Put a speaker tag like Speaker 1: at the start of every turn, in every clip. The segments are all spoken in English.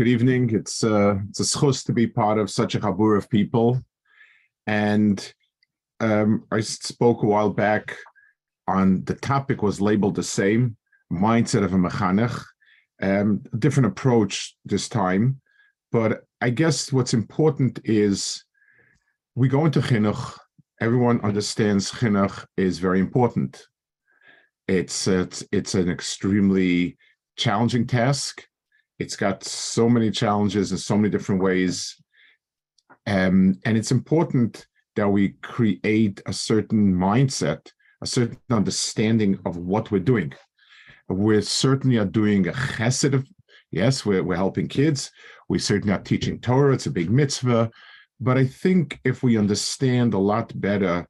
Speaker 1: Good evening. It's uh, it's a schus to be part of such a chabur of people, and um, I spoke a while back on the topic was labeled the same mindset of a mechanech, um, different approach this time, but I guess what's important is we go into chinuch. Everyone understands chinuch is very important. It's it's it's an extremely challenging task it's got so many challenges in so many different ways. Um, and it's important that we create a certain mindset, a certain understanding of what we're doing. We certainly are doing a chesed of, yes, we're, we're helping kids. We certainly are teaching Torah. It's a big mitzvah. But I think if we understand a lot better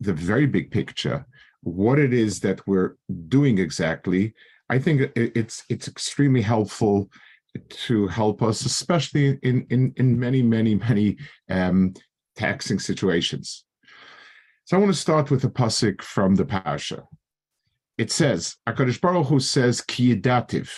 Speaker 1: the very big picture, what it is that we're doing exactly, I think it's it's extremely helpful to help us, especially in in in many many many um, taxing situations. So I want to start with a pasuk from the parasha. It says, "Hakadosh Baruch Hu says kiyedativ."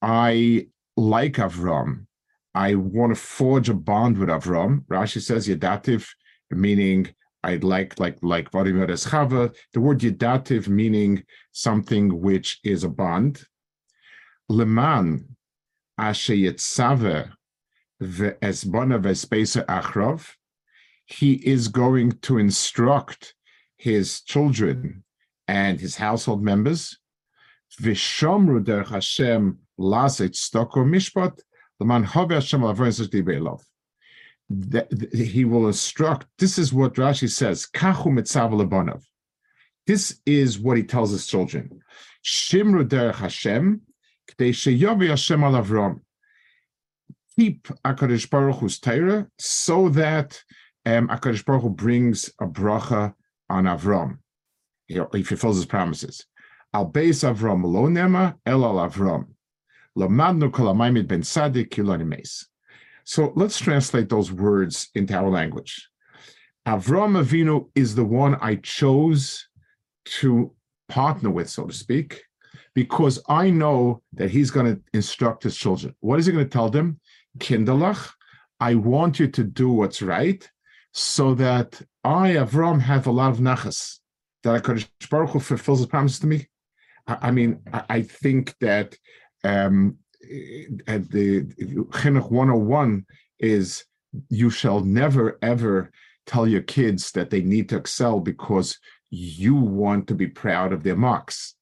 Speaker 1: I like Avram. I want to forge a bond with Avram. Rashi says yedativ, meaning I'd like like like Vladimir Chava. The word yedativ meaning something which is a bond. Leman asher yitzave ve'esbona ve'spesa achrov. He is going to instruct his children and his household members. V'shomru derech Hashem laset stoko mishpat leman hove Hashem lavon he will instruct. This is what Rashi says. Kachu mitzav This is what he tells his children. Shimru derech Hashem, Keep Akadosh Baruch Hu's Torah so that um, Akadosh Baruch Hu brings a bracha on Avram. He, fulfills his promises. Al beis Avram lo nema el al Avram. Lamadnu kol ben sadik kiloni meis. So let's translate those words into our language. Avram Avinu is the one I chose to partner with, so to speak, because I know that he's going to instruct his children. What is he going to tell them? Kinderlach, I want you to do what's right so that I, Avram, have a lot of nachas, that HaKadosh Baruch Hu fulfills his promises to me. I, I mean, I, I, think that um, at the Chinuch 101 is you shall never ever tell your kids that they need to excel because you want to be proud of their marks.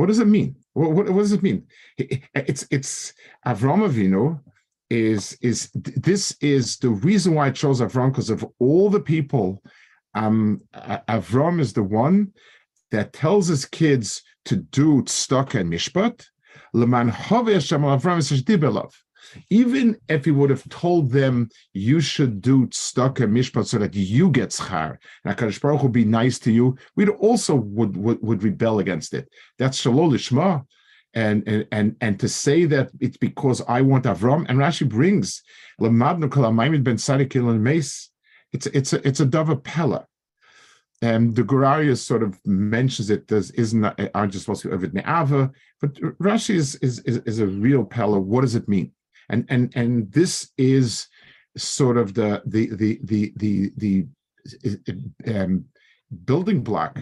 Speaker 1: What does it mean? What, what, what does it mean? It's it's Avram Avinu is is this is the reason why I chose Avram because of all the people. Um, Avram is the one that tells his kids to do tzedakah and mishpat, even if he would have told them you should do tzedakah mishpat so that you get schar, and Hakadosh Baruch would be nice to you, we'd also would, would would rebel against it. That's shalol lishma, and and and and to say that it's because I want Avram, and Rashi brings ben. It's it's a it's a dove pella. Um, the Gur Aryeh sort of mentions it as isn't aren't just supposed to be Ne'ava, but Rashi is, is, is, is a real pella. What does it mean? And and and this is sort of the the the the the, the um, building block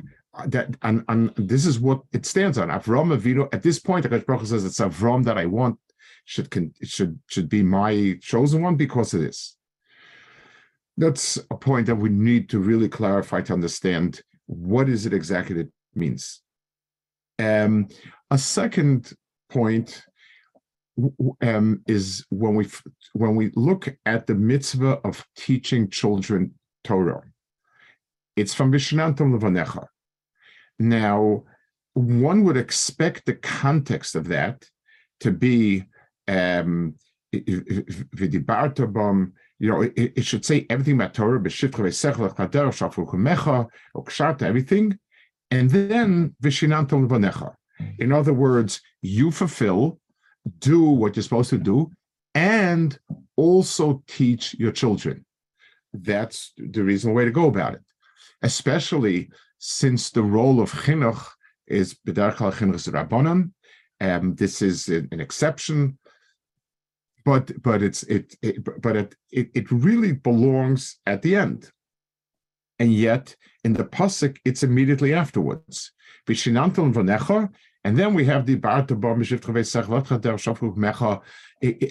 Speaker 1: that and, and this is what it stands on. Avram Avinu. At this point, the Baruch says it's Avram that I want should should should be my chosen one because of this that's a point that we need to really clarify to understand what is it exactly that means. Um, a second point um, is when we when we look at the mitzvah of teaching children Torah. It's from Vishnantam Levanecha. Now, one would expect the context of that to be um, you know, it, it, should say everything about Torah, everything, and then vishinantam levanecha. In other words, you fulfill, do what you're supposed to do, and also teach your children. That's the reasonable way to go about it, especially since the role of chinuch is b'derech chinuch rabbanon. Um, this is an exception but but it's it, it but it, it it really belongs at the end, and yet in the pasuk it's immediately afterwards. And then we have the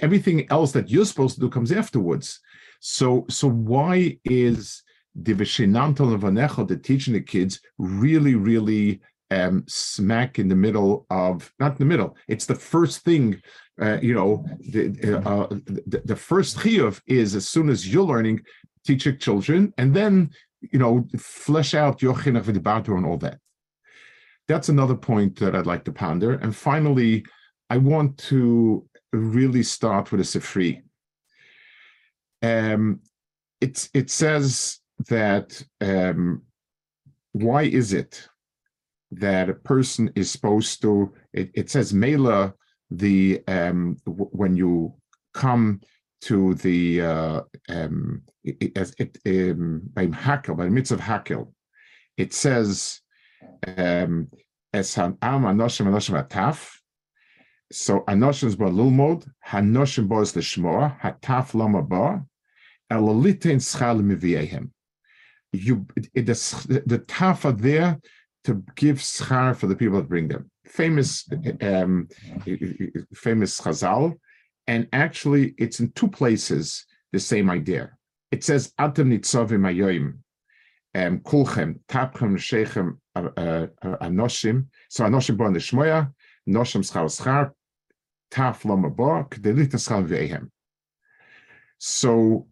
Speaker 1: everything else that you're supposed to do comes afterwards. So so why is the Vishinantam Levanecha, the teaching the kids, really, really um, smack in the middle of not in the middle. It's the first thing, uh, you know. The, uh, the, the first chiyuv is as soon as you're learning, teach your children, and then you know flesh out your chinuch and all that. That's another point that I'd like to ponder. And finally, I want to really start with a sifri. Um, it's it says that um, why is it that a person is supposed to it, it says mela the um when you come to the uh um it, it, um, by hakel by the mitzvah hakel it says as an am anoshim anoshim ataf so anoshim is ba lulmod hanoshim ba is lishmoa hataf lama ba elolitin schal miviehem. You the, the are there to give schar for the people that bring them. Famous, um, famous Chazal, and actually it's in two places the same idea. It says Atem nitzavim ayoim um, kulchem tapchem sheichem uh, anoshim. So anoshim bo nishmoya noshim schar schar taf lama bo kdelita schar vehem. So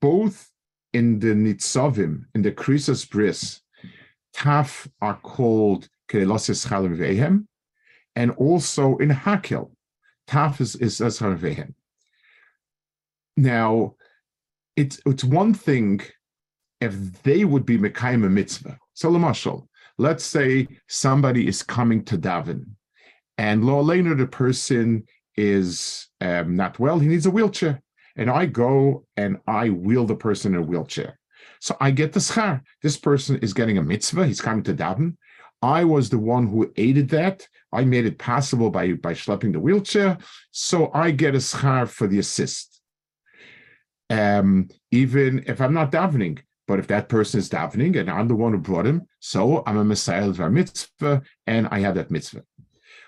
Speaker 1: both in the nitzavim in the krisos bris Taf are called Kelosis Chalim Vehem, and also in Hakel, Taf is, is Vehem. Now, it's it's one thing if they would be Mekayim a mitzvah. So, Lamashal, let's say somebody is coming to Davin, and lo later the person is um, not well, he needs a wheelchair. And I go and I wheel the person in a wheelchair. So I get the schar. This person is getting a mitzvah. He's coming to daven. I was the one who aided that. I made it possible by, by schlepping the wheelchair. So I get a schar for the assist. Um, even if I'm not davening, but if that person is davening and I'm the one who brought him, so I'm a messiah of our mitzvah and I have that mitzvah.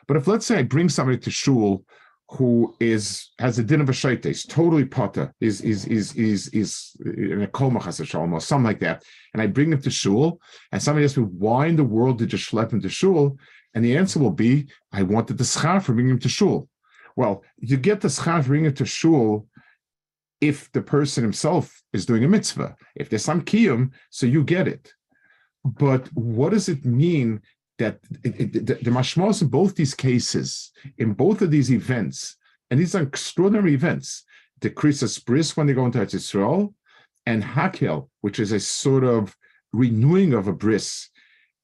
Speaker 1: But if let's say I bring somebody to shul who is has a din of a shaita, is totally potter, is is is is is in a coma or something like that, and I bring him to shul, and somebody asks me, why in the world did you schlep him to shul? And the answer will be, I wanted the schar for bringing him to shul. Well, you get the schar for bringing him to shul if the person himself is doing a mitzvah. If there's some kiyum, so you get it. But what does it mean that it, it, the, the mashmos in both these cases, in both of these events, and these are extraordinary events, the Krisis Bris when they go into Israel, and Hakel, which is a sort of renewing of a bris.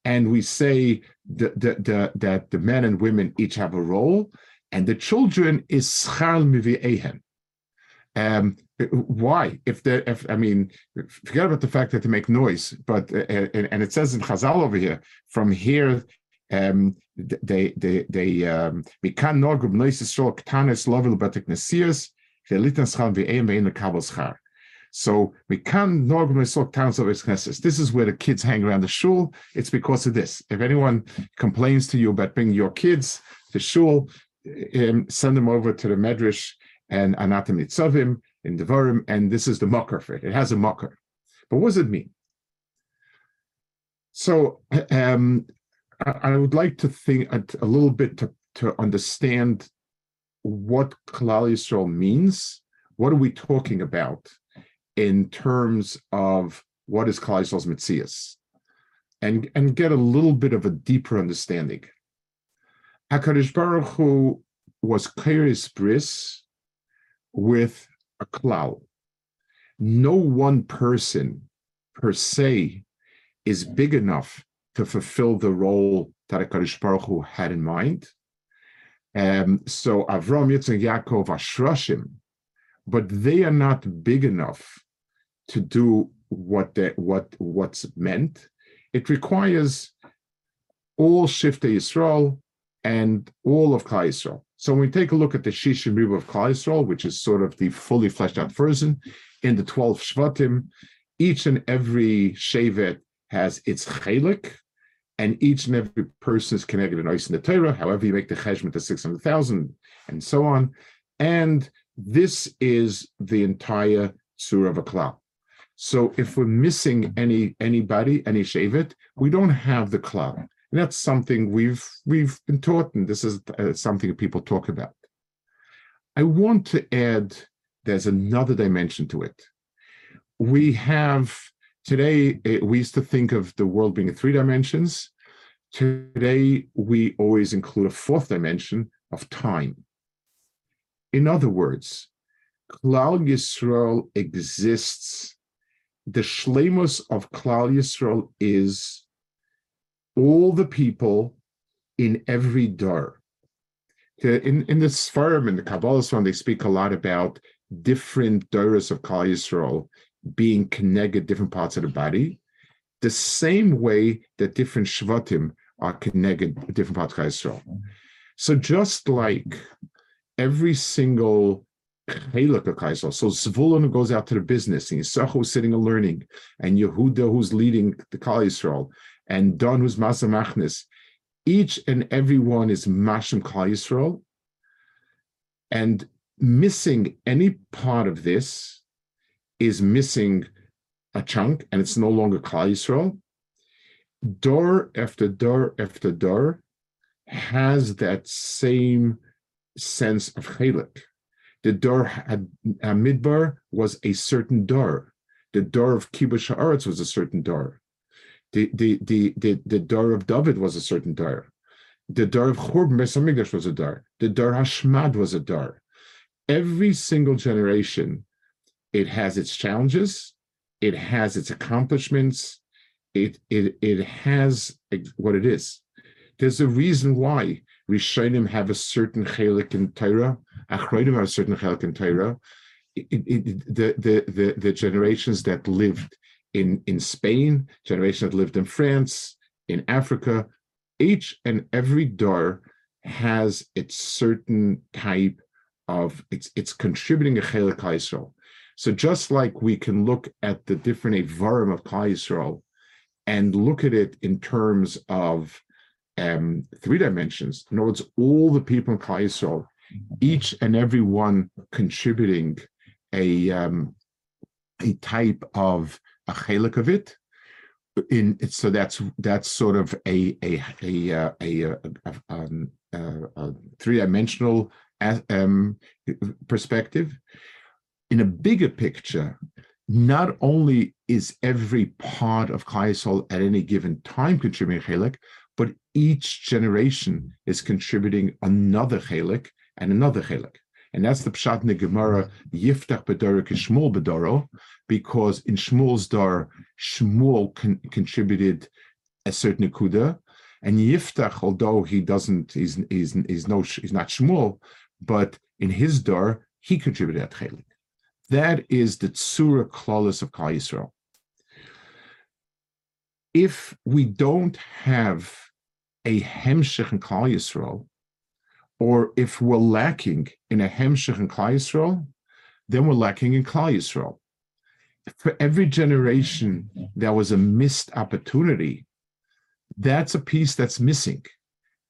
Speaker 1: And we say the, the, the, that the men and women each have a role, and the children is schal mivi'ehem. Um, why? If they, if I mean, forget about the fact that they make noise, but uh, and, and, it says in Chazal over here, from here, um, they they they um, we can norgub noises shol ktanis lovel batik nesias velitan schal ve'em ve'in lekabel schar. So we can norgub noises ktanis lovel knesses. This is where the kids hang around the shul. It's because of this. If anyone complains to you about bringing your kids to shul, um, send them over to the medrash and anatom nitzavim in Devarim, and this is the mocker for it. It has a mocker. But what does it mean? So um, I, I, would like to think a, a, little bit to, to understand what Klal Yisrael means. What are we talking about in terms of what is Klal Yisrael's Mitzias? And, and get a little bit of a deeper understanding. HaKadosh Baruch Hu was Kairis Bris with a cloud. No one person per se is big enough to fulfill the role that HaKadosh Baruch Hu had in mind. Um, so Avram, Yitzchak, Yaakov are Shrashim, but they are not big enough to do what they, what what's meant. It requires all Shiftei Yisrael and all of Klal. So when we take a look at the Shishim Ribu of Klal which is sort of the fully fleshed out version, in the 12 Shvatim, each and every Shevet has its chelik, and each and every person is connected in Ice in the Torah, however you make the cheshbon to 600,000, and so on. And this is the entire Surah of a Klal. So if we're missing any anybody, any Shevet, we don't have the Klal. And that's something we've we've been taught, and this is uh, something that people talk about. I want to add there's another dimension to it. We have today, eh, we used to think of the world being in three dimensions. Today, we always include a fourth dimension of time. In other words, Klal Yisrael exists. The shlemus of Klal Yisrael is all the people in every dar. In, in the Sfarim and the Kabbalah Sfarim, they speak a lot about different doras of Klal Yisrael being connected different parts of the body, the same way that different Shvatim are connected different parts of Klal Yisrael. So just like every single Chelak of Klal Yisrael, so Zvulun goes out to the business, and Yisachar is sitting and learning, and Yehuda who's leading the Klal Yisrael, and Don who's Masa Machnis, each and every one is Mashem Klal Yisrael, and missing any part of this is missing a chunk, and it's no longer Klal Yisrael. Door after door after door has that same sense of chelik. The door uh, midbar was a certain door. The door of kibbutz haaretz was a certain door. The the the the, the door of David was a certain door. The door of Churban Beis was a door. The door Hashmad was a door. Every single generation, it has its challenges, it has its accomplishments, it it it has what it is. There's a reason why Rishonim have a certain chelik in Torah, Achronim have a certain chelik in Torah. It, it, the, the, the, the generations that lived in, in Spain, generation that lived in France, in Africa, each and every door has its certain type of it's it's contributing a chelik Yisrael. So just like we can look at the different Avarim of Klal Yisrael and look at it in terms of um, three dimensions. In other words, all the people in Klal Yisrael, each and every one contributing a um, a type of a chelik of it. In so that's that's sort of a a a a, a, a, um, a three dimensional um, perspective. In a bigger picture, not only is every part of Klal at any given time contributing chelik, but each generation is contributing another chelik and another chelik. And that's the Pshat in the Gemara, Yiftach Bedoro Shmuel Bedoro, because in Shmuel's Dar, Shmuel con- contributed a certain Akuda, and Yiftach, although he doesn't, he's, he's, he's, no, he's not Shmuel, but in his Dar, he contributed at chelik. That is the Tzura Klaus of Klal Yisrael. If we don't have a hemshich in Klal Yisrael, or if we're lacking in a hemshich in Klal Yisrael, then we're lacking in Klal Yisrael. For every generation, there was a missed opportunity. That's a piece that's missing,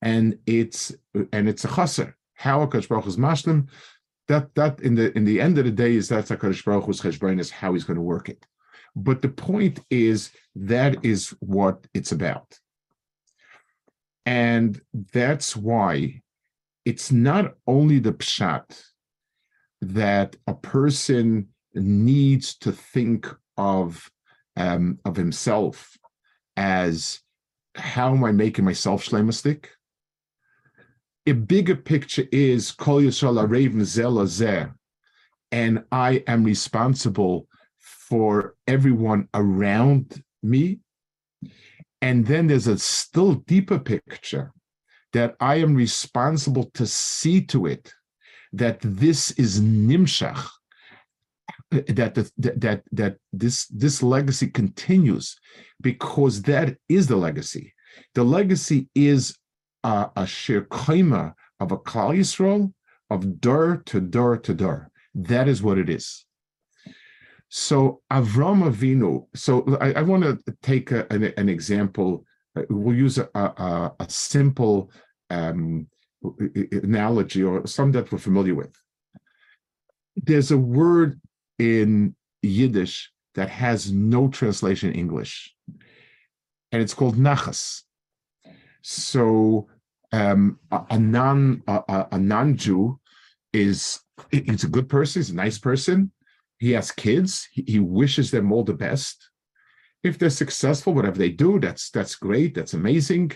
Speaker 1: and it's and it's a chaser. How Hakadosh Baruch is mashlim. That that in the in the end of the day is that's Hakadosh Baruch Hu's cheshbon is how he's going to work it. But the point is that is what it's about. And that's why it's not only the pshat that a person needs to think of um, of himself as how am I making myself shlemastic? A bigger picture is kol yisrael raven zeh, and I am responsible for everyone around me and then there's a still deeper picture that I am responsible to see to it that this is nimshach, that the, that that this this legacy continues, because that is the legacy. The legacy is a, a shir kaima of a Klal Yisrael of door to door to door. That is what it is. So Avram Avinu. So I, I want to take a, an, an, example. We'll use a, a, a simple um, analogy or some that we're familiar with. There's a word in Yiddish that has no translation in English, and it's called nachas. So um, a, a, non a, a non-Jew is he's a good person, he's a nice person. He has kids, he, he wishes them all the best. If they're successful, whatever they do, that's that's great, that's amazing.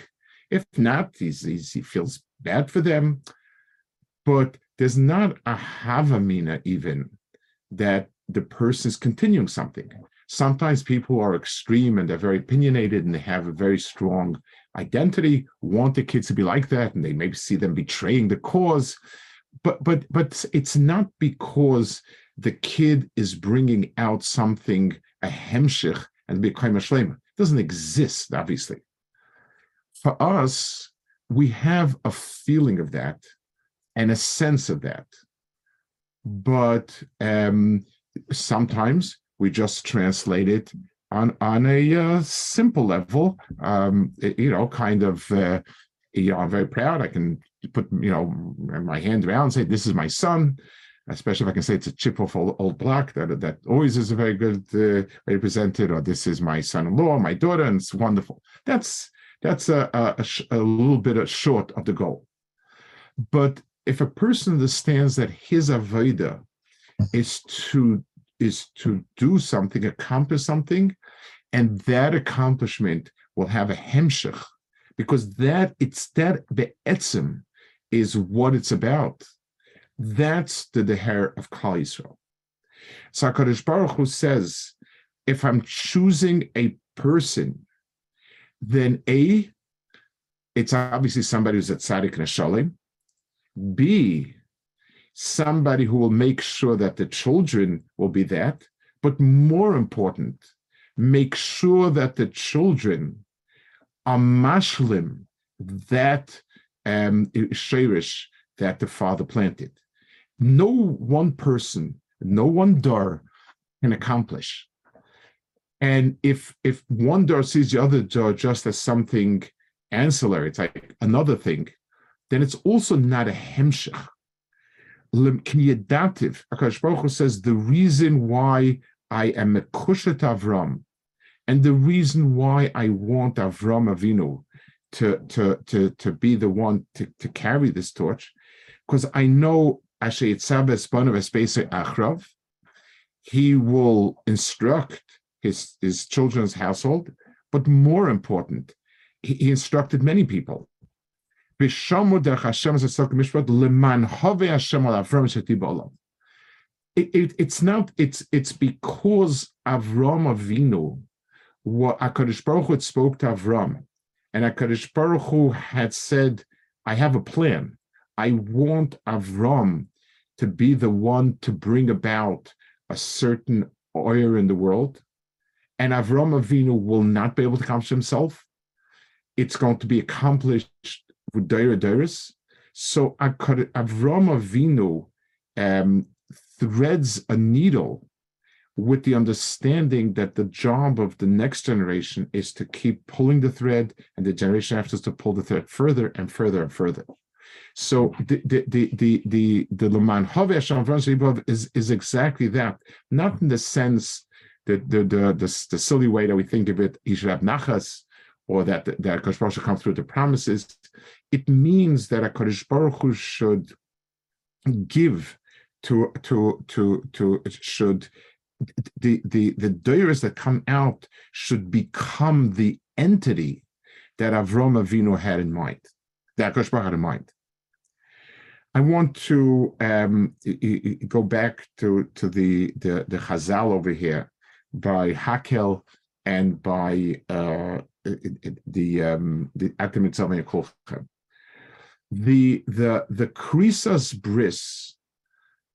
Speaker 1: If not, he's, he's, he feels bad for them. But there's not a havamina even that the person is continuing something. Sometimes people are extreme and they're very opinionated and they have a very strong identity, want the kids to be like that, and they maybe see them betraying the cause. But but but it's not because the kid is bringing out something a hemshich and become a shlema. It doesn't exist, obviously. For us, we have a feeling of that and a sense of that. But um, sometimes we just translate it on on a uh, simple level. Um, you know, kind of. Uh, you know, I'm very proud. I can put you know my hand around and say, "This is my son." Especially if I can say it's a chip off old, old block, that that always is a very good uh, way to present it. Or this is my son-in-law, my daughter, and it's wonderful. That's that's a, a, a little bit of short of the goal. But if a person understands that his avoda is to is to do something, accomplish something, and that accomplishment will have a hemshech, because that it's that the etzim is what it's about. That's the deher of Klal Yisrael. So Hakadosh Baruch Hu says, if I'm choosing a person, then A, it's obviously somebody who's at tzaddik and B, somebody who will make sure that the children will be that. But more important, make sure that the children are mashlim, that um, shirish that the father planted. No one person, no one door can accomplish. And if if one door sees the other door just as something ancillary, it's like another thing, then it's also not a hemshach. Kiyadativ, Akash Baruch Hu says the reason why I am a kushet Avram, and the reason why I want Avram Avinu to to to to be the one to, to carry this torch, because I know he will instruct his his children's household, but more important, he, he instructed many people. It, it, it's not it's it's because Avram Avinu, what Hakadosh Baruch Hu spoke to Avram, and Hakadosh Baruch Hu had said, "I have a plan. I want Avram to be the one to bring about a certain oil in the world, and Avram Avinu will not be able to accomplish himself. It's going to be accomplished with Daira Dairis. So Avram Avinu um, threads a needle with the understanding that the job of the next generation is to keep pulling the thread, and the generation after us to pull the thread further and further and further. So the the the the the, the Leman is is exactly that, not in the sense that the the the, the silly way that we think of it, have nachas, or that that Hakadosh Baruch Hu come through the promises. It means that Hakadosh Baruch Hu should give to to to to should the the the doers that come out should become the entity that Avram Avinu had in mind, that Hakadosh Baruch had in mind. I want to um, go back to to the the the Chazal over here by Hakel and by uh, the um, the Atem The the the krisas bris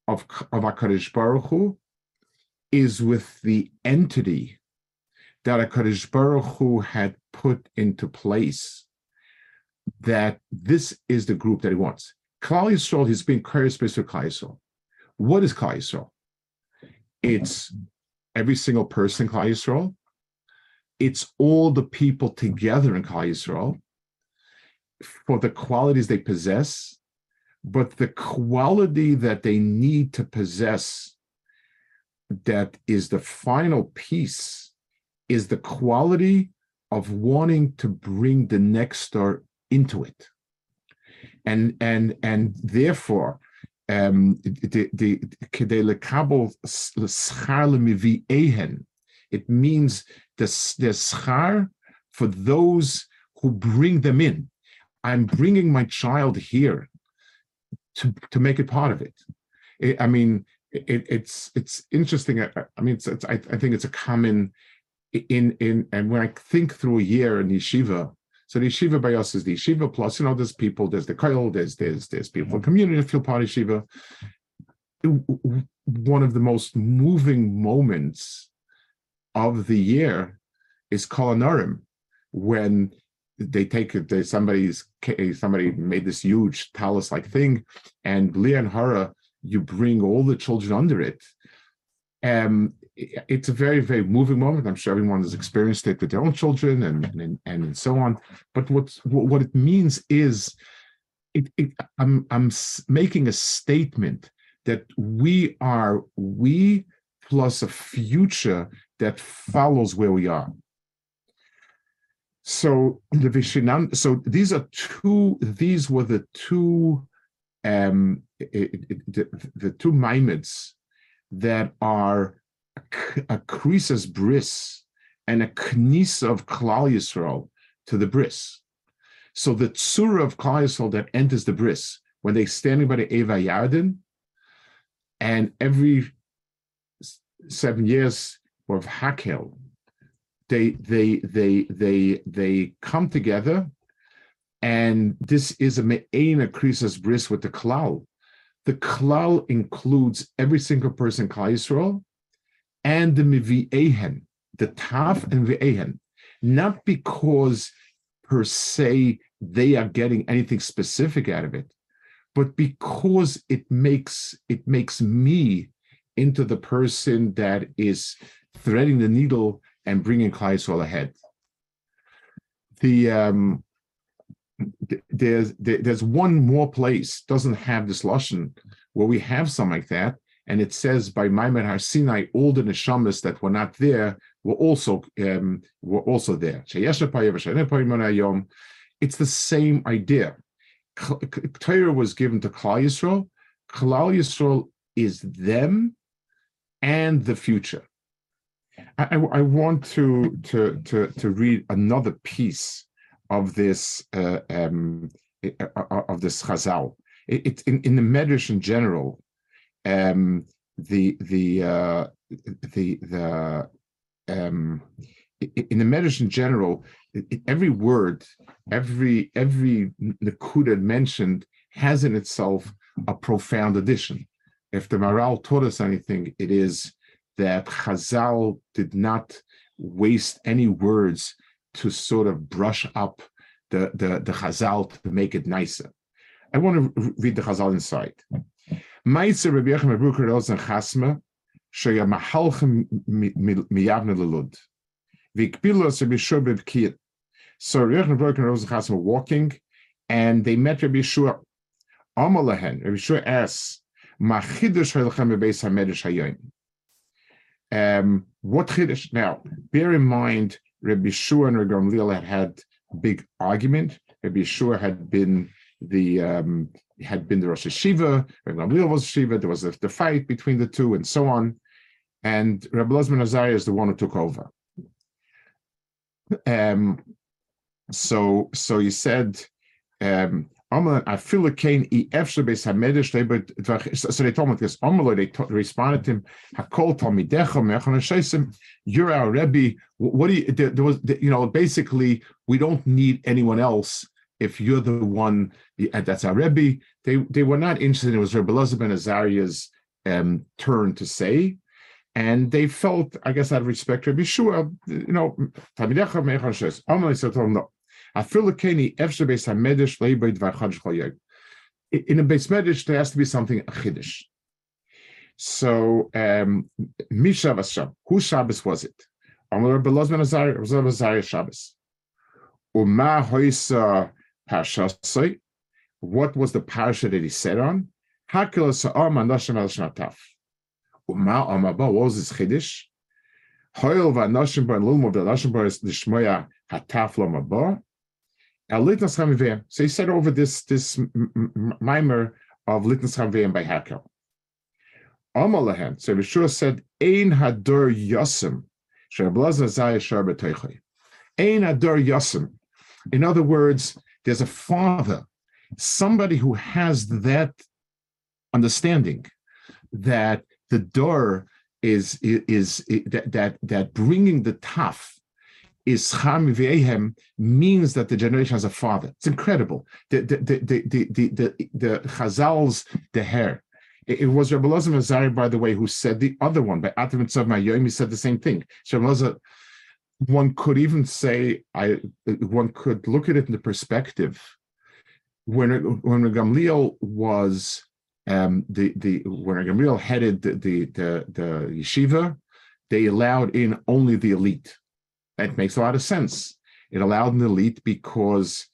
Speaker 1: of of Hakadosh Baruch Hu is with the entity that Hakadosh Baruch Hu had put into place that this is the group that he wants. He's being curious with Klal Yisrael. What is Yisrael? It's every single person Yisrael. It's all the people together in Yisrael for the qualities they possess, but the quality that they need to possess that is the final piece is the quality of wanting to bring the next star into it and and and therefore um the the it means the the schar for those who bring them in. I'm bringing my child here to to make it part of it, it i mean it, it's it's interesting. I, I mean it's, it's I, I think it's a common in in and when I think through a year in yeshiva, so the yeshiva by us is the yeshiva plus, you know, there's people, there's the koil, there's there's there's people in community that feel part of yeshiva. One of the most moving moments of the year is Kolanarim, when they take it, they, somebody's somebody made this huge talus like thing, and Lian Hara, you bring all the children under it. Um, it's a very very moving moment. I'm sure everyone has experienced it with their own children and and, and so on. But what what it means is it, it, i'm i'm making a statement that we are we plus a future that follows where we are. So the Vishinan, so these are two these were the two um the, the two maimeds that are a krisis bris and a knisa of Klal Yisrael to the bris. So the tzura of Klal Yisrael that enters the bris when they standing by the Eva Yarden, and every seven years of Hakel, they they they they they come together, and this is a me'ena krisis bris with the klal. The klal includes every single person Klal Yisrael, and the Mivi'ehen, the Taf and Vi'ehen, not because per se they are getting anything specific out of it, but because it makes it makes me into the person that is threading the needle and bringing Klaisol ahead. The um, there's there's one more place doesn't have this lashon where we have something like that, and it says by Maimon Har Sinai, all the neshamas that were not there were also um, were also there. It's the same idea. Torah was given to Klal Yisrael. Klal Yisrael is them and the future. I, I, want to, to to to read another piece of this uh, um, uh, uh, of this Chazal. It, it, in, in the Medrash in general, um, the the uh, the the um, in the Medrash in general, every word, every every nakuda mentioned has in itself a profound addition. If the Maral taught us anything, it is that Chazal did not waste any words to sort of brush up the the, the Chazal to make it nicer. I want to read the Chazal inside. Meitzer Rabbi Yechim Abruker Elzen Chasma, Shaya Mahalchem Miyavne Lelud. Vikpilos Rabbi Shua Bevkir. So Rabbi Yechim Abruker Elzen Chasma walking, and they met Rabbi Shua. Amalahen, Rabbi Shua asks, Machidush Halchem Bebeis HaMedesh Hayoim. Um, what chiddush? Now, bear in mind, Rabbi Shua and Rabbi Gamliel had had a big argument. Rabbi Shua had been the um, had been the Rosh Hashiva, Rabbi Gamliel was Shiva, there was a, the fight between the two, and so on. And Rabbi Lozman Azariah is the one who took over. Um, so, so he said, um, so they told me this they responded to him Hakol Talmidecha Mechon Shaisim you're our Rebbe what do you there, was you know basically we don't need anyone else if you're the one that's our Rebbe, they they were not interested. It was Rebbe Elazar ben Azariah's um, turn to say, and they felt, I guess, out of respect, to Rebbe Shua, you know, Tamidecha Mechan Shes. No. Afilakeni efshe beis dvar chadsh chol In a base medrash, there has to be something a chiddush. So, um, mi Shabbos Shab, whose Shabbos was it? Amar Rabbi Lozman Azariah, Rabbi Azariah Shabbos. Uma parshasoi. What was the parsha that he said on? Hakil sa'am anashim al shnataf. Uma amaba, what was his chiddush? Hoil v'anashim bar lulmo v'anashim bar is nishmoya hataf lomaba. Litnas Chamivim. So he said over this this mimer of Litnas Chamivim by Hakel. Amalahem. So Yeshua said, Ein Hador Yasim. Shablaza Zaya Sharba Teichai. Ein Hador Yasim. In other words, there's a father, somebody who has that understanding that the door is is, is that, that that bringing the taf is Cham means that the generation has a father. It's incredible. The the the the the the, the, Chazal's the hair. It, was Rabbi Elazar Mazari, by the way, who said the other one by Atam Tzav Mayoim. He said the same thing. Rabbi one could even say, I one could look at it in the perspective when when Gamliel was um, the the when Gamliel headed the, the the the yeshiva, they allowed in only the elite. That makes a lot of sense. It allowed an elite because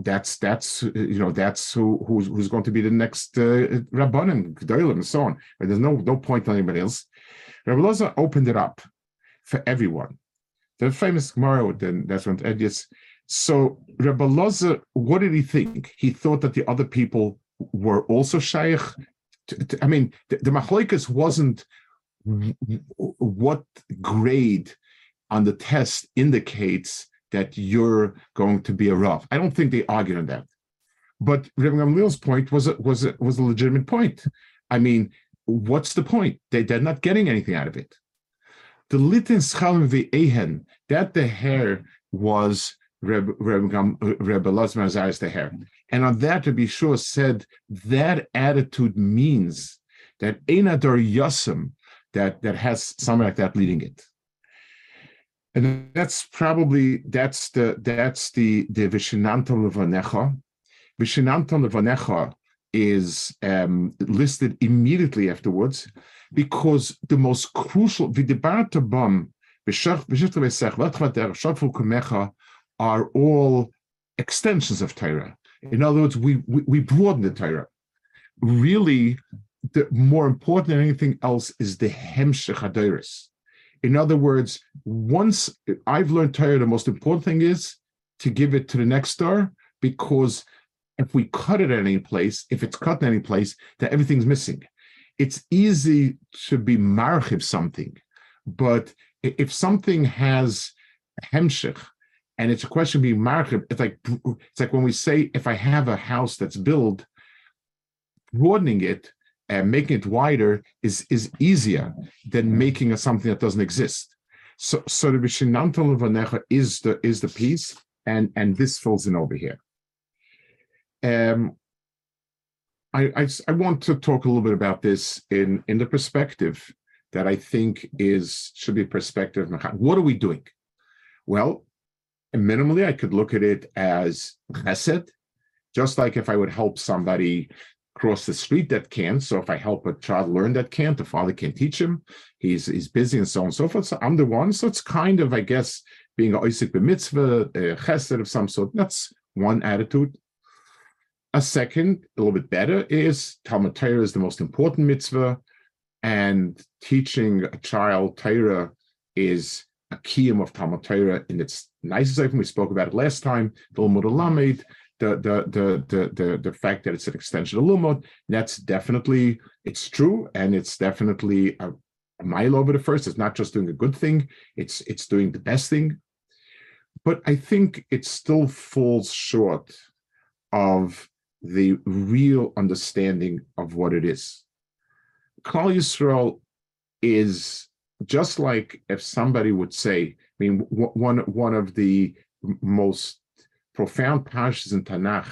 Speaker 1: that's that's you know that's who who's, who's going to be the next uh, rabbanim, gedolim, and so on. But there's no no point on anybody else. Rabbi Loza opened it up for everyone. The famous Gemara, then that's when Edius. So Rabbi Loza, what did he think? He thought that the other people were also shaykh. I mean, the, the machloikas wasn't what grade on the test indicates that you're going to be a Rav. I don't think they argued on that. But Rabbi Gamliel's point was a, was a, was a legitimate point. I mean, what's the point? They, they're not getting anything out of it. The litin schalim ve'ehen, that the hair was Reb Reb Reb the hair. And on that, to be sure, said that attitude means that Einador Yasim, that, that has something like that leading it and that's probably that's the that's the the Vishinantam Levanecha. Vishinantam Levanecha is um, listed immediately afterwards because the most crucial Vidibarta Bam are all extensions of Torah. In other words, we we, we broaden the Torah. Really, the more important than anything else is the Hemshech Hadoris. In other words, once I've learned Torah, the most important thing is to give it to the next door because if we cut it at any place, if it's cut in any place, then everything's missing. It's easy to be marchiv something, but if something has hemshich and it's a question of being marchiv, it's like it's like when we say if I have a house that's built, broadening it and making it wider is is easier than making a something that doesn't exist. So so the Vishinantam Levanecha is the is the piece, and and this falls in over here. Um I, I I want to talk a little bit about this in in the perspective that I think is should be perspective. What are we doing? Well, minimally, I could look at it as chesed, just like if I would help somebody cross the street that can't. So if I help a child learn that can't, the father can't teach him. He's he's busy and so on and so forth. So I'm the one. So it's kind of, I guess, being a oisik b'mitzvah, a uh, chesed of some sort. That's one attitude. A second, a little bit better, is Talmud Torah is the most important mitzvah, and teaching a child Torah is a kiyum of Talmud Torah in its nicest way. We spoke about it last time. The Lamud Lamed, the the the the the the fact that it's an extension of Lumot, that's definitely it's true, and it's definitely a, a mile over the first. It's not just doing a good thing; it's it's doing the best thing. But I think it still falls short of the real understanding of what it is. Klal Yisrael is just like if somebody would say, I mean, one one of the most profound parshas in Tanakh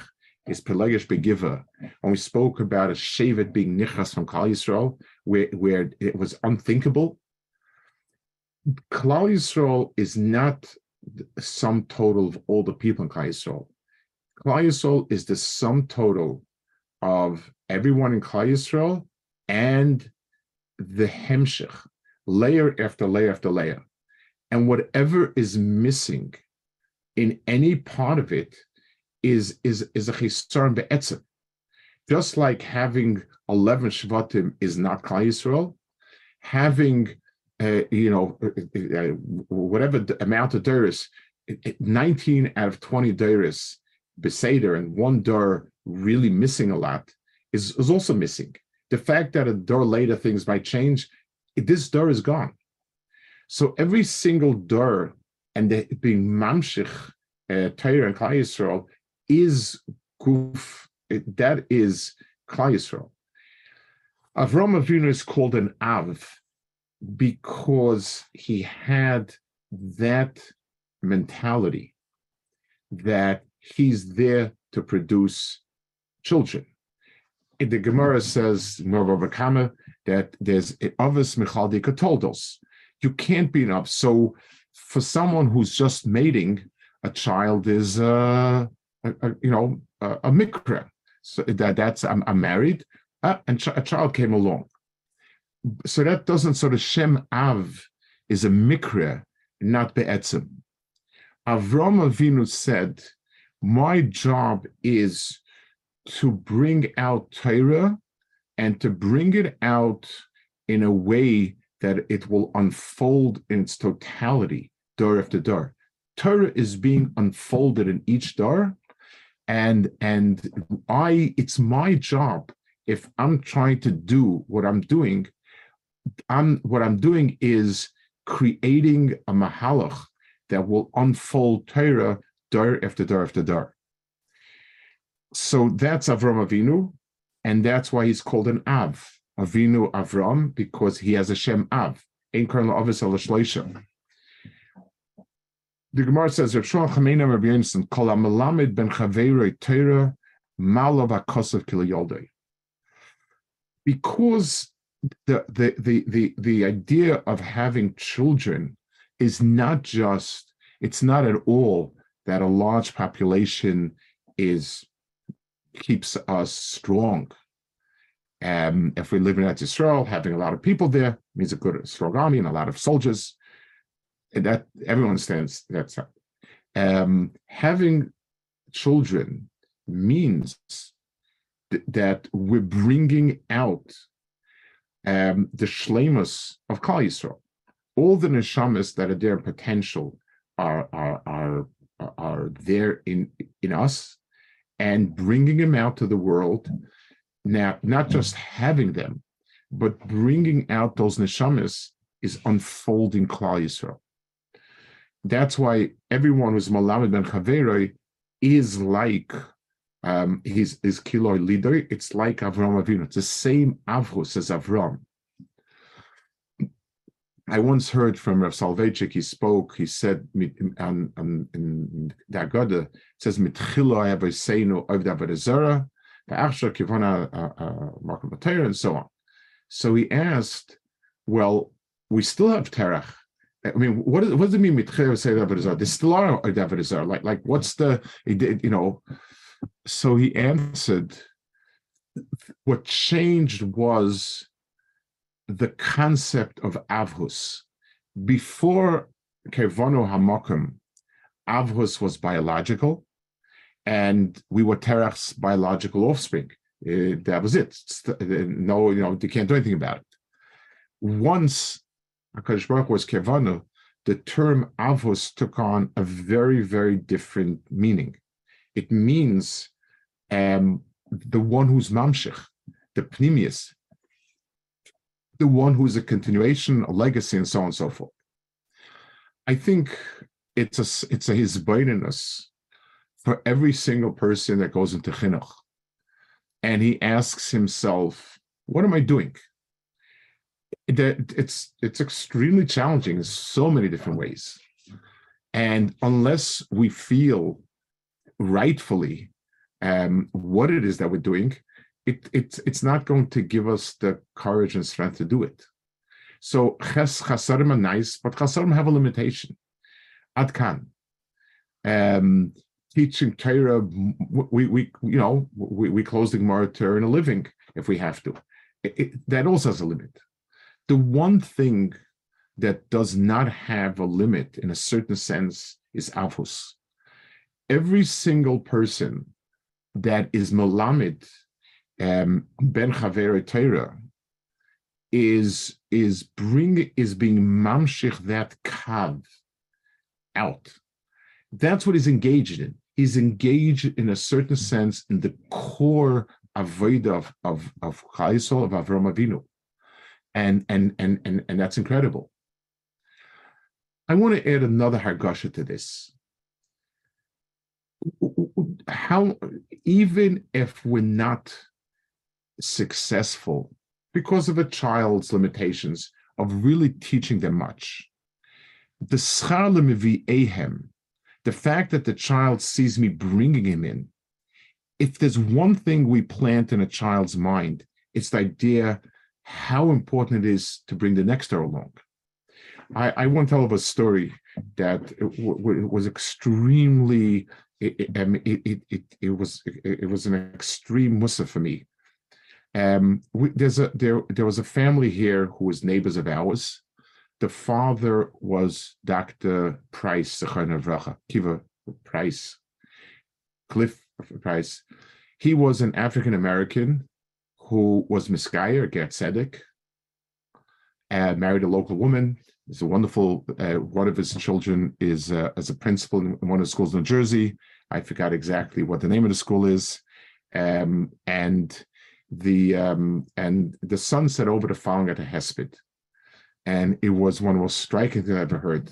Speaker 1: is Pelegish Begiva. When we spoke about a Shevet being nichas from Klal Yisrael, where, where it was unthinkable. Klal Yisrael is not the sum total of all the people in Klal Yisrael. Klal Yisrael is the sum total of everyone in Klal Yisrael and the hemshech, layer after layer after layer. And whatever is missing in any part of it is, is, is a chisaron be'etzem. Just like having 11 Shvatim is not Klal Yisrael, having uh, you know, uh, uh, whatever amount of dirs, 19 out of 20 dirs beseder and one door really missing a lot is, is also missing. The fact that a door later things might change, this door is gone. So every single door and the, being mamshich, uh, Torah and Klal Yisrael is guf, that is Klal Yisrael. Avram Avinu is called an Av because he had that mentality that he's there to produce children. The Gemara says, that there's others michaldi katoldos. You can't be enough. So for someone who's just mating, a child is, uh, a, a, you know, a, a mikra. So that that's I'm, I'm married, uh, and ch- a child came along so that doesn't sort of Shem Av is a mikra, not be'etzim. Avram Avinu said, "My job is to bring out Torah and to bring it out in a way that it will unfold in its totality, door after door. Torah is being unfolded in each door, and and I, it's my job if I'm trying to do what I'm doing." I'm what I'm doing is creating a mahalach that will unfold Torah dar after dar after dar. So that's Avram Avinu, and that's why he's called an Av, Avinu Avram, because he has a Shem Av. The Gemara says, Rav Shmuel Chameina Rabbi Yonson, Kol HaMelamed ben Chaveiroi Torah, Malav HaKosav Kil Because the, the the the the idea of having children is not just it's not at all that a large population is keeps us strong. Um, if we live in Israel, having a lot of people there means a good strong army and a lot of soldiers. And that everyone understands that's um, having children means th- that we're bringing out um, the shlemus of Klal Yisrael. All the neshamas that are there potential are are are are there in in us, and bringing them out to the world. Now, not just having them, but bringing out those neshamas is unfolding Klal Yisrael. That's why everyone who's Malamed ben Chaveroi is like um, his his kiloi leader. It's like Avram Avinu. It's the same Avrus as Avram. I once heard from Rav Soloveitchik, he spoke, he said on, on, in the Agada, it says, Mitchilo Avaseinu of the Achsha Kivana and so on. So he asked, well, we still have Terach. I mean, what, is, what does it mean, Mitchilo Avaseinu They still are Avadezer. Like, like, what's the, you know, so he answered, what changed was the concept of avhus. Before Kevano Hamakim, avhus was biological, and we were Terach's biological offspring. Uh, that was it. No, you know, they can't do anything about it. Once Hakadosh Baruch was Kevano, the term avos took on a very, very different meaning. It means um, the one who's mamshich, the pnimius, the one who's a continuation, a legacy, and so on and so forth. I think it's a it's a his hisbonenus for every single person that goes into chinuch, and he asks himself, "What am I doing?" That it's it's extremely challenging in so many different ways, and unless we feel rightfully um, what it is that we're doing, it, it's it's not going to give us the courage and strength to do it. So ches chasarim are nice, but chasarim have a limitation. Adkan. um, teaching Torah, we, we, you know, we, we close the Gemara to earn a living if we have to. It, it, that also has a limit. The one thing that does not have a limit in a certain sense is avos. Every single person that is Melamed um, ben Chaver Torah is is bring is being mamshich that kav out. That's what he's engaged in. He's engaged in a certain sense in the core avoid of of of Chaisol of Avram Avinu, and and and and and that's incredible. I want to add another hargasha to this. How even if we're not successful because of a child's limitations of really teaching them much. The ehem, the fact that the child sees me bringing him in, if there's one thing we plant in a child's mind, it's the idea how important it is to bring the next along. I, I want to tell of a story that was extremely it, it, it, it, it was it, was an extreme musa for me um, we, there's a there there was a family here who was neighbors of ours. The father was Dr. Price, Kiva Price, Cliff Price. He was an African American who was Miskaya, Gat Tzedek, and married a local woman. He's a wonderful. Uh, one of his children is uh, as a principal in one of the schools in New Jersey. I forgot exactly what the name of the school is, um, and the um, and the son said over the at a hesped, and it was one of the most striking things I've ever heard.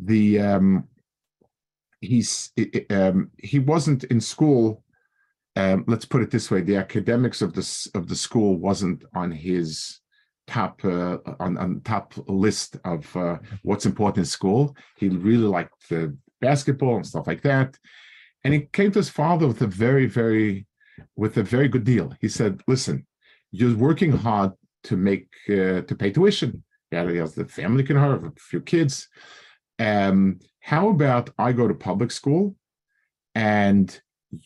Speaker 1: The um, he's um, he wasn't in school. Um, let's put it this way: the academics of the of the school wasn't on his top uh, on on top list of uh, what's important in school. He really liked the basketball and stuff like that, and he came to his father with a very very with a very good deal. He said, "Listen, you're working hard to make uh, to pay tuition. Yeah, he has the family can have a few kids. Um, how about I go to public school, and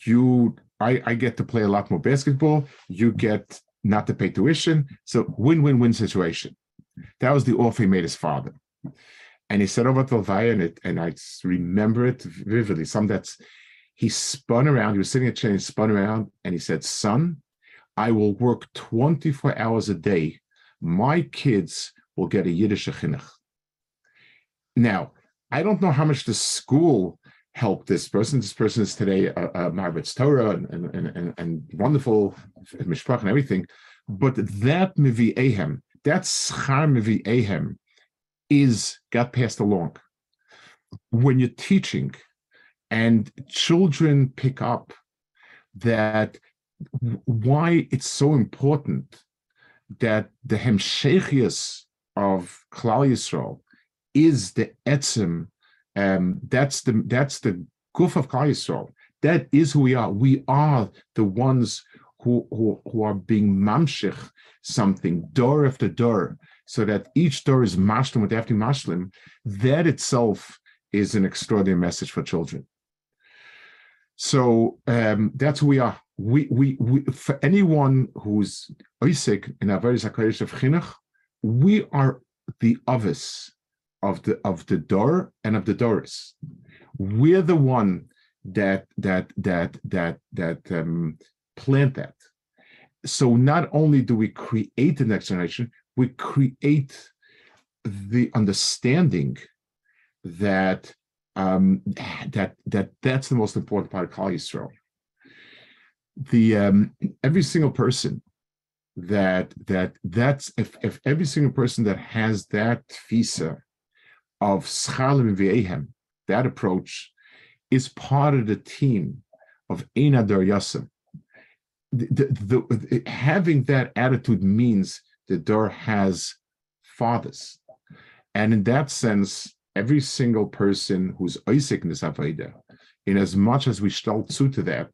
Speaker 1: you, I, I get to play a lot more basketball. You get not to pay tuition. So win-win-win situation. That was the offer he made his father." And he said over to Lvaya, and, it, and I remember it vividly. Some that's he spun around. He was sitting at a chair and spun around and he said, Son, I will work 24 hours a day. My kids will get a Yiddish chinuch. Now, I don't know how much the school helped this person. This person is today a, a Marbet's Torah and, and, and, and wonderful mishpach and everything. But that mivi ehem, that schar mivi ehem, is got passed along. When you're teaching, and children pick up that why it's so important that the hemshechias of Klal Yisrael is the etzim. Um, that's the that's the guf of Klal Yisrael. That is who we are. We are the ones who who, who are being mamshich something door after door, so that each door is mashlim with after mashlim. That itself is an extraordinary message for children. So um, that's who we are. We, we, we, for anyone who's Isaac in a very Zakaris of Chinuch, we are the others of the of the door and of the Doris. We're the one that that that that that um, plant that. So not only do we create the next generation, we create the understanding that um, that that that's the most important part of Klal Yisrael. The um, every single person that that that's if if every single person that has that visa of schalim v'ehem, that approach, is part of the team of Einadar Yasim. The, the, the, having that attitude means the door has fathers. And in that sense, every single person who's Isaac in Avodah, in as much as we stall to that,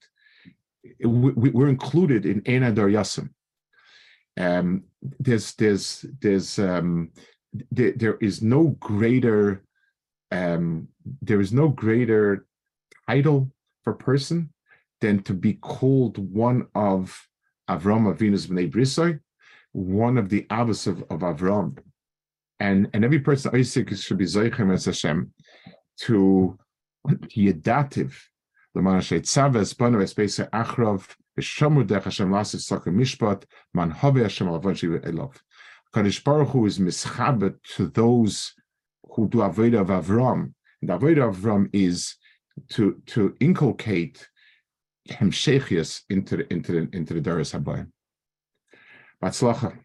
Speaker 1: we, are included in Ena Dar Yasim. Um, there's there's there's um, there, there is no greater um, there is no greater title for person than to be called one of Avram Avinu's Bnei Brisoi, one of the Abbas of, of Avram and and every person Isaac should be zeichem as Hashem to yedativ l'manashay tzaves banu espeisa achrov v'shamudech Hashem lasiv sakim mishpat man havi Hashem alavaji elov. Kadosh Baruch Hu is mischabet to those who do avodah of Avram. And avodah of Avram is to to inculcate hemshechias into the into the into the Habayim. Batzlocha.